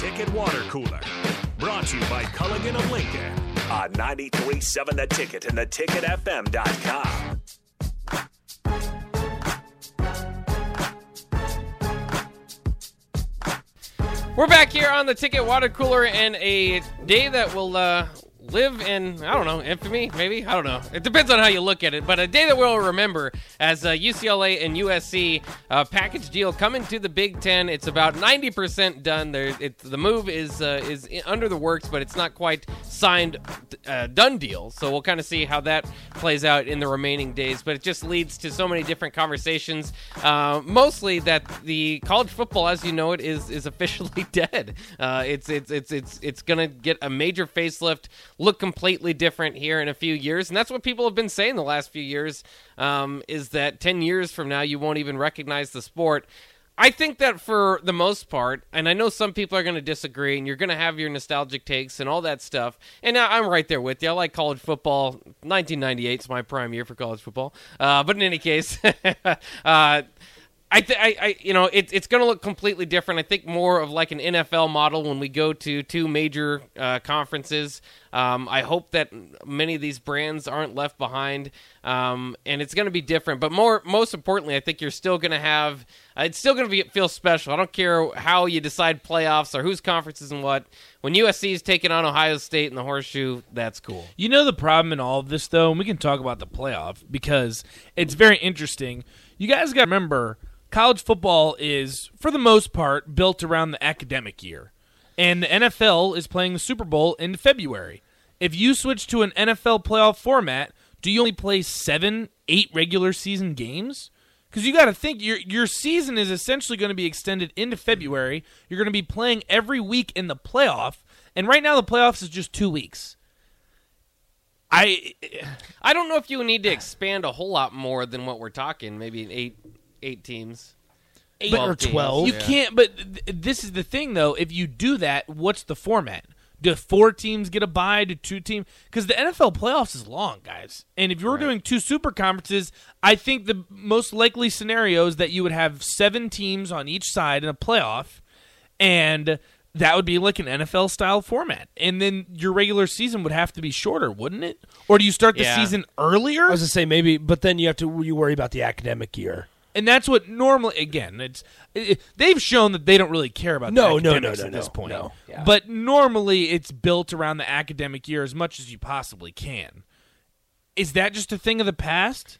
Ticket Water Cooler. Brought to you by Culligan of Lincoln on 93.7 The Ticket and theticketfm.com. We're back here on the Ticket Water Cooler and a day that will uh, live in, I don't know, infamy, maybe? I don't know. It depends on how you look at it, but a day that we'll remember as uh, UCLA and USC uh, package deal coming to the Big Ten. It's about 90% done. There, it, the move is uh, is under the works, but it's not quite signed, uh, done deal. So we'll kind of see how that plays out in the remaining days. But it just leads to so many different conversations. Uh, mostly that the college football, as you know it, is is officially dead. Uh, it's it's it's it's it's gonna get a major facelift look completely different here in a few years. And that's what people have been saying the last few years um, is that 10 years from now, you won't even recognize the sport. I think that for the most part, and I know some people are going to disagree, and you're going to have your nostalgic takes and all that stuff. And I'm right there with you. I like college football. 1998 is my prime year for college football. Uh, but in any case, uh, I, th- I, I, you know, it, it's going to look completely different. I think more of like an NFL model when we go to two major uh, conferences. Um, I hope that many of these brands aren't left behind, um, and it's going to be different. But more, most importantly, I think you're still going to have. Uh, it's still going to feel special. I don't care how you decide playoffs or whose conferences and what. When USC is taking on Ohio State in the horseshoe, that's cool. You know the problem in all of this, though, and we can talk about the playoff because it's very interesting. You guys got to remember college football is, for the most part, built around the academic year. And the NFL is playing the Super Bowl in February. If you switch to an NFL playoff format, do you only play seven, eight regular season games? Because you got to think your your season is essentially going to be extended into February. You're going to be playing every week in the playoff, and right now the playoffs is just two weeks. I I don't know if you need to expand a whole lot more than what we're talking. Maybe eight eight teams. Eight or teams. 12. You can't. But th- this is the thing, though. If you do that, what's the format? Do four teams get a bye? Do two teams? Because the NFL playoffs is long, guys. And if you're doing two super conferences, I think the most likely scenario is that you would have seven teams on each side in a playoff, and that would be like an NFL style format. And then your regular season would have to be shorter, wouldn't it? Or do you start the Yeah. season earlier? I was gonna say maybe, but then you have to you worry about the academic year. And that's what normally again it's it, they've shown that they don't really care about No, the no, no, no, at this no, point. no. Yeah. But normally it's built around the academic year as much as you possibly can. Is that just a thing of the past?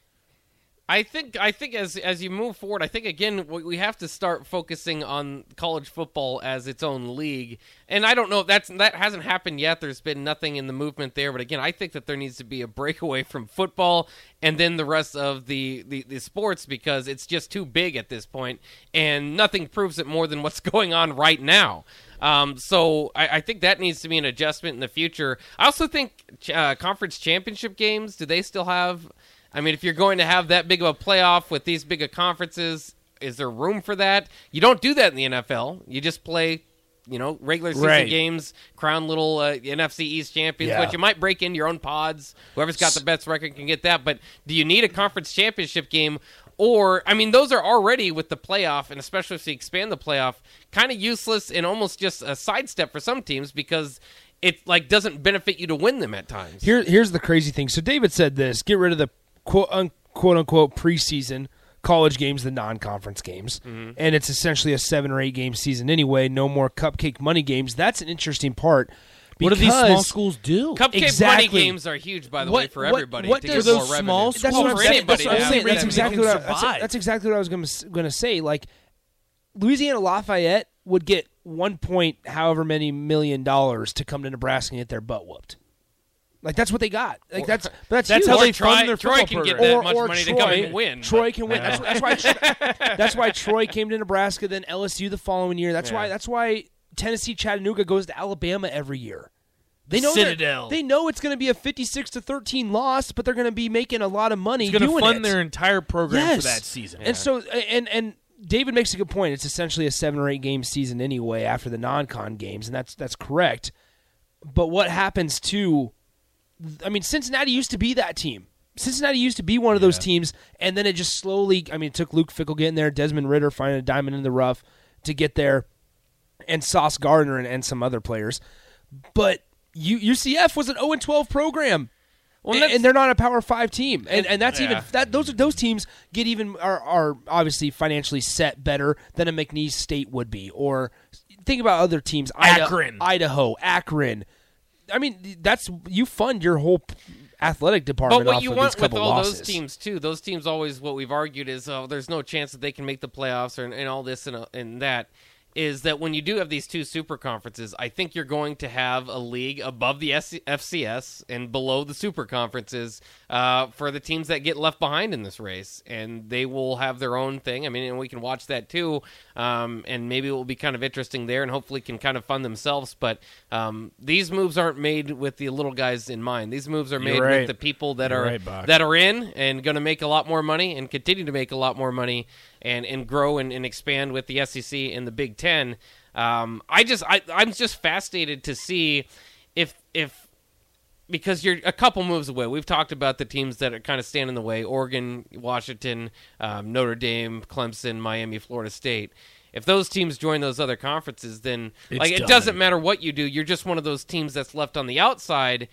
I think I think as as you move forward, I think again we have to start focusing on college football as its own league. And I don't know if that's that hasn't happened yet. There's been nothing in the movement there, but again, I think that there needs to be a breakaway from football and then the rest of the the, the sports because it's just too big at this point, and nothing proves it more than what's going on right now. Um, so I, I think that needs to be an adjustment in the future. I also think uh, conference championship games. Do they still have? I mean, if you're going to have that big of a playoff with these big of conferences, is there room for that? You don't do that in the NFL. You just play, you know, regular season Right. games, crown little uh, NFC East champions, Yeah. which you might break in your own pods. Whoever's got the best record can get that. But do you need a conference championship game? Or, I mean, those are already with the playoff, and especially if you expand the playoff, kind of useless and almost just a sidestep for some teams because it like doesn't benefit you to win them at times. Here, here's the crazy thing. So David said this: get rid of the quote unquote unquote preseason college games, the non-conference games, Mm-hmm. and it's essentially a seven or eight game season anyway. No more cupcake money games. That's an interesting part. What do these small schools do? Cupcake Exactly. money games are huge, by the What- way, for what- everybody. what to does get those more small revenue. schools- That's what I'm saying. That's what I'm saying. That's exactly what I, that's, that's exactly what I was going to say. Like Louisiana Lafayette would get one point, however many million dollars to come to Nebraska and get their butt whooped. Like that's what they got. Like that's but that's, That's huge. how they Troy, fund their Troy football can get program. that much money to come and win. Troy but- can win. That's, that's why. That's why Troy came to Nebraska, then LSU the following year. That's why. That's why Tennessee Chattanooga goes to Alabama every year. They know they're- Citadel. They know it's going to be a fifty-six to thirteen loss, but they're going to be making a lot of money It's going to doing fund it. their entire program yes. for that season. And so, and and David makes a good point. It's essentially a seven or eight game season anyway after the non-con games, and that's that's correct. But what happens to? I mean, Cincinnati used to be that team. Cincinnati used to be one of those teams, and then it just slowly. I mean, it took Luke Fickell getting there, Desmond Ridder finding a diamond in the rough to get there, and Sauce Gardner and, and some other players. But U, UCF was an 0 12 program. Well, and, and they're not a Power Five team, and and that's even that those those teams get even are are obviously financially set better than a McNeese State would be, or think about other teams, Akron. Idaho, Akron. I mean, that's you fund your whole athletic department. But what you of want with all losses. those teams too, those teams always what we've argued is oh, there's no chance that they can make the playoffs or and all this and, uh, and that is that when you do have these two super conferences, I think you're going to have a league above the FCS and below the super conferences uh, for the teams that get left behind in this race, and they will have their own thing. I mean, and we can watch that too, um, and maybe it will be kind of interesting there, and hopefully can kind of fund themselves. But um, these moves aren't made with the little guys in mind. These moves are made right. with the people that You're are right, that are in and going to make a lot more money and continue to make a lot more money and, and grow and, and expand with the SEC and the Big Ten. Um, I just I, I'm just fascinated to see if if because you're a couple moves away. We've talked about the teams that are kind of stand in the way: Oregon, Washington, um, Notre Dame, Clemson, Miami, Florida State. If those teams join those other conferences, then It's like it doesn't matter what you do. You're just one of those teams that's left on the outside.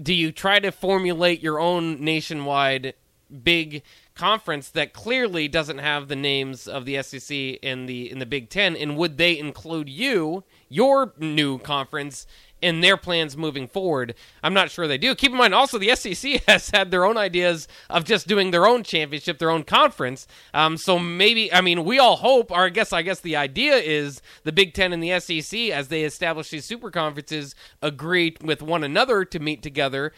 Do you try to formulate your own nationwide big conference that clearly doesn't have the names of the SEC and the in the Big Ten, and would they include you, your new conference, in their plans moving forward? I'm not sure they do. Keep in mind, also the SEC has had their own ideas of just doing their own championship, their own conference. Um, so maybe, I mean, we all hope, or I guess, I guess the idea is the Big Ten and the SEC, as they establish these super conferences, agree with one another to meet together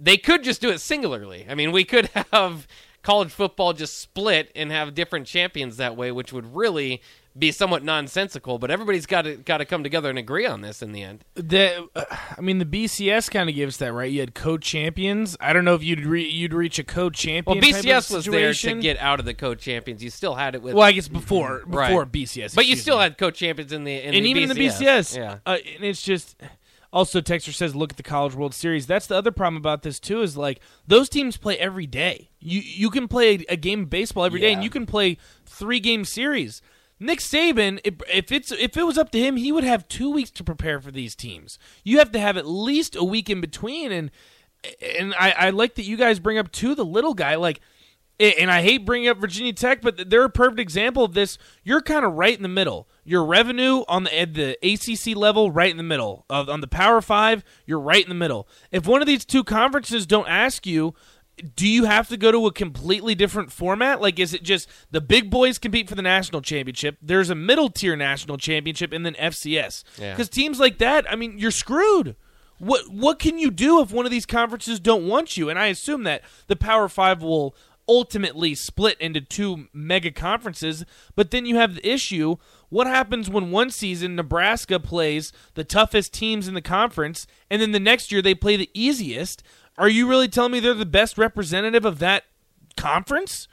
they could just do it singularly. I mean, we could have college football just split and have different champions that way, which would really be somewhat nonsensical. But everybody's got to got to come together and agree on this in the end. The, uh, I mean, the BCS kind of gives that right. You had co-champions. I don't know if you'd re- you'd reach a co-champion. Well, type of BCS was there to get out of the co-champions. You still had it with, Well, I guess before Right. before BCS, but you still me. had co-champions in the in and the even BCS. in the BCS. Yeah. Uh, and it's just also Texter says look at the College World Series. That's the other problem about this too is like those teams play every day. You you can play a, game of baseball every day, and you can play three game series. Nick Saban, if, if it's if it was up to him, he would have two weeks to prepare for these teams. You have to have at least a week in between, and and I, I like that you guys bring up too the little guy like and I hate bringing up Virginia Tech, but they're a perfect example of this. You're kind of right in the middle. Your revenue on the at the ACC level, right in the middle. Of on the Power Five, you're right in the middle. If one of these two conferences don't ask you, do you have to go to a completely different format? Like, is it just the big boys compete for the national championship? There's a middle tier national championship, and then FCS. Yeah. Because teams like that, I mean, you're screwed. What what can you do if one of these conferences don't want you? And I assume that the Power Five will ultimately split into two mega conferences. But then you have the issue: what happens when one season Nebraska plays the toughest teams in the conference, and then the next year they play the easiest? Are you really telling me they're the best representative of that conference?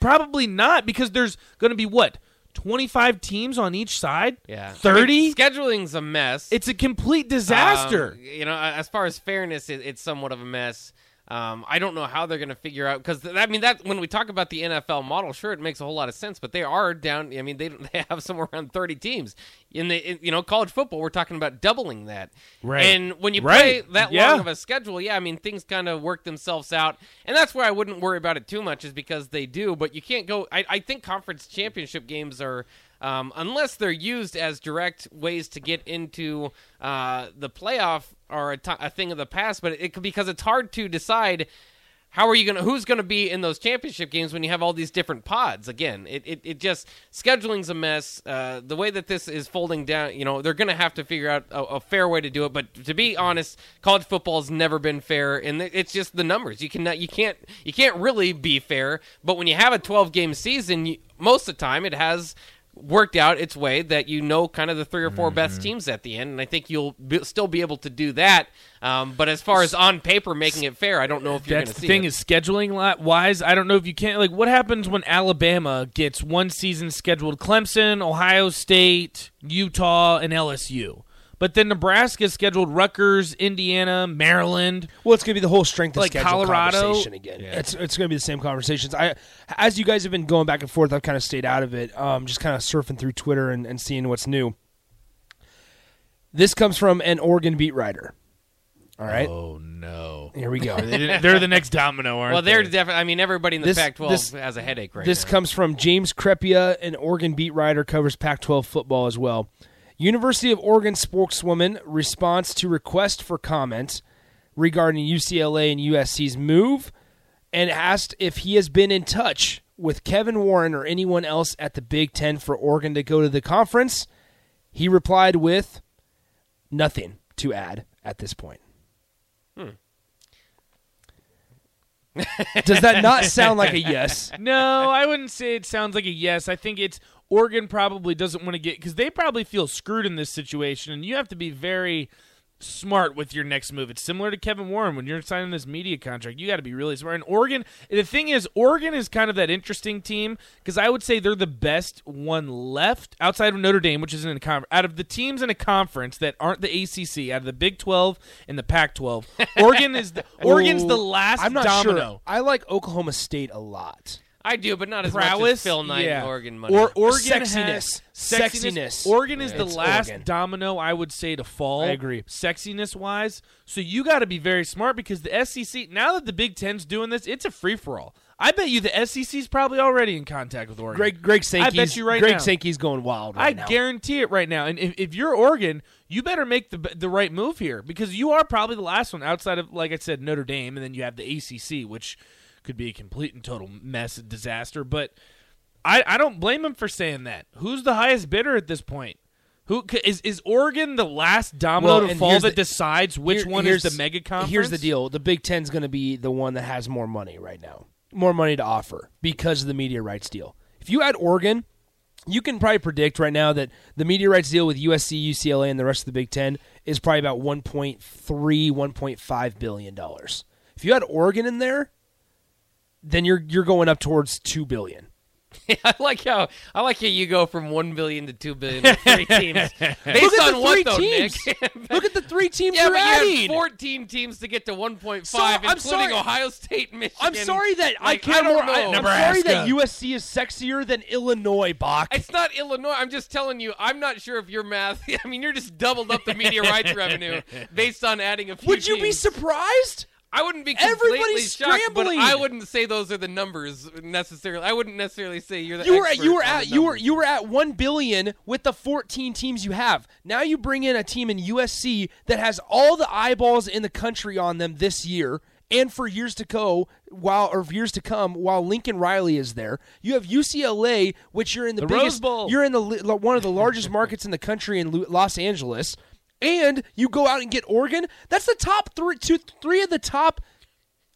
Probably not, because there's going to be what. 25 teams on each side? Yeah, 30? I mean, scheduling's a mess. It's a complete disaster. Um, you know, as far as fairness, it, it's somewhat of a mess. Um, I don't know how they're going to figure out because I mean that when we talk about the NFL model, sure, it makes a whole lot of sense. But they are down. I mean, they they have somewhere around thirty teams in the in, you know college football. We're talking about doubling that. Right. And when you play that Yeah. long of a schedule, yeah, I mean things kind of work themselves out, and that's where I wouldn't worry about it too much, is because they do. But you can't go. I, I think conference championship games are. Um, unless they're used as direct ways to get into uh, the playoff are a thing of the past, but it because it's hard to decide how are you gonna who's gonna be in those championship games when you have all these different pods. Again it, it, it just scheduling's a mess. Uh, the way that this is folding down you know they're gonna have to figure out a, a fair way to do it but to be honest college football's never been fair and it's just the numbers. You cannot you can't you can't really be fair but when you have a 12 game season you, most of the time it has worked out its way that you know kind of the three or 4 best teams at the end and i think you'll be, still be able to do that um, but as far as on paper making it fair i don't know if you're That's the see thing it. is scheduling wise. I don't know if you can't like what happens when Alabama gets one season scheduled Clemson, Ohio State, Utah, and LSU. But then Nebraska scheduled Rutgers, Indiana, Maryland. Well, it's going to be the whole strength of Like schedule Colorado- conversation again. It's it's going to be the same conversations. I, as you guys have been going back and forth, I've kind of stayed out of it. Um, just kind of surfing through Twitter and, and seeing what's new. This comes from an Oregon beat writer. All right, Oh no. here we go. They're the next domino, aren't Well, they're they? definitely. I mean, everybody in the This- Pac-12 this- has a headache right This now. comes from James Crepea, an Oregon beat writer, covers Pac 12 football as well. University of Oregon spokeswoman response to request for comment regarding UCLA and USC's move and asked if he has been in touch with Kevin Warren or anyone else at the Big Ten for Oregon to go to the conference. He replied with nothing to add at this point. Hmm. Does that not sound like a yes? No, I wouldn't say it sounds like a yes. I think it's Oregon probably doesn't want to get because they probably feel screwed in this situation, and you have to be very smart with your next move. It's similar to Kevin Warren when you're signing this media contract. You got to be really smart. And Oregon, the thing is, Oregon is kind of that interesting team because I would say they're the best one left outside of Notre Dame, which is in a conference. Out of the teams in a conference that aren't the ACC, out of the Big 12 and the Pac 12, Oregon is the, Oregon's the last I'm not domino. sure. I like Oklahoma State a lot. I do, but not as much as prowess, Phil Knight yeah. and Oregon money. Or Oregon Sexiness. has Sexiness. Oregon is Yeah. the It's last Oregon. domino I would say to fall. I agree. Sexiness wise, so you got to be very smart because the SEC now that the Big Ten's doing this, it's a free for all. I bet you the SEC's probably already in contact with Oregon. Greg Greg Sankey's, I bet you right Greg now. Sankey's going wild I right now. guarantee it right now. And if, if you're Oregon, you better make the the right move here because you are probably the last one outside of, like I said, Notre Dame, and then you have the ACC, which could be a complete and total mess, and disaster. But I, I don't blame him for saying that. Who's the highest bidder at this point? Who is is Oregon the last domino Well, to fall that the- decides which Here- one is the mega conference? Here's the deal: the Big Ten's going to be the one that has more money right now, more money to offer because of the media rights deal. If you add Oregon, you can probably predict right now that the media rights deal with USC, UCLA, and the rest of the Big Ten is probably about 1.3, 1.5 billion dollars. If you add Oregon in there, then you're you're going up towards two billion. I like how I like how you go from one billion to two billion with three teams. Based Look at on the what three though, teams. Nick? Look at the three teams yeah, you're but you had fourteen teams to get to one point five, So, I'm including sorry. Ohio State, Michigan. I'm sorry that I Like, care don't more. know. I, am sorry that USC is sexier than Illinois, Bach. It's not Illinois. I'm just telling you. I'm not sure if your math. I mean, you're just doubled up the media rights revenue based on adding a few. Would you be surprised? I wouldn't be completely Everybody's shocked, scrambling. but I wouldn't say those are the numbers necessarily. I wouldn't necessarily say you're the. You were at you were at you were you were at one billion with the 14 teams you have. Now you bring in a team in USC that has all the eyeballs in the country on them this year and for years to go while or years to come while Lincoln Riley is there. You have UCLA, which you're in the, The biggest. Bowl. You're in the one of the largest markets in the country in Los Angeles. And you go out and get Oregon. That's the top three, two, three of the top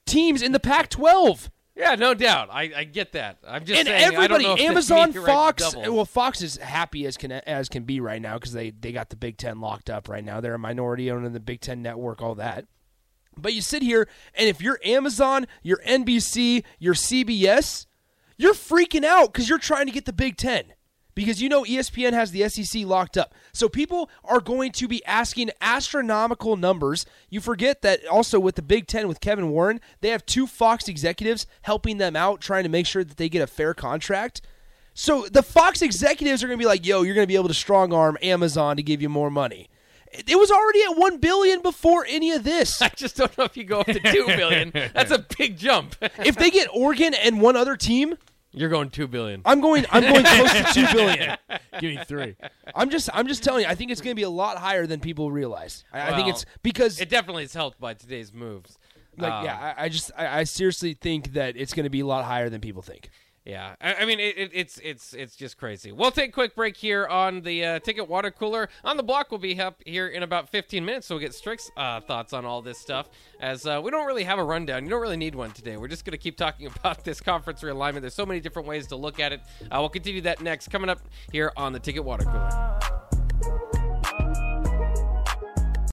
teams in the Pac-12. Yeah, no doubt. I, I get that. I'm just and saying. I don't everybody, know if the Amazon, Fox. double. Well, Fox is happy as can as can be right now because they they got the Big Ten locked up right now. They're a minority owner in the Big Ten network, all that. But you sit here, and if you're Amazon, you're NBC, you're CBS, you're freaking out because you're trying to get the Big Ten because you know ESPN has the SEC locked up. So people are going to be asking astronomical numbers. You forget that also with the Big Ten with Kevin Warren, they have two Fox executives helping them out, trying to make sure that they get a fair contract. So the Fox executives are going to be like, "Yo, you're going to be able to strong arm Amazon to give you more money." It it was already at one billion before any of this. I just don't know if you go up to two billion. That's a big jump. if they get Oregon and one other team, You're going two billion. I'm going. I'm going close to two billion. Give me three. I'm just. I'm just telling you. I think it's going to be a lot higher than people realize. I, I think it's because, It definitely is helped by today's moves. like, Um, yeah. I, I just. I, I seriously think that it's going to be a lot higher than people think. Yeah, I, I mean it, it, it's it's it's just crazy. We'll take a quick break here on the uh, ticket water cooler. On the block, we'll be up here in about 15 minutes, so we'll get Strick's uh, thoughts on all this stuff. As uh, we don't really have a rundown, you don't really need one today. We're just going to keep talking about this conference realignment. There's so many different ways to look at it. Uh, we'll continue that next, coming up here on the ticket water cooler.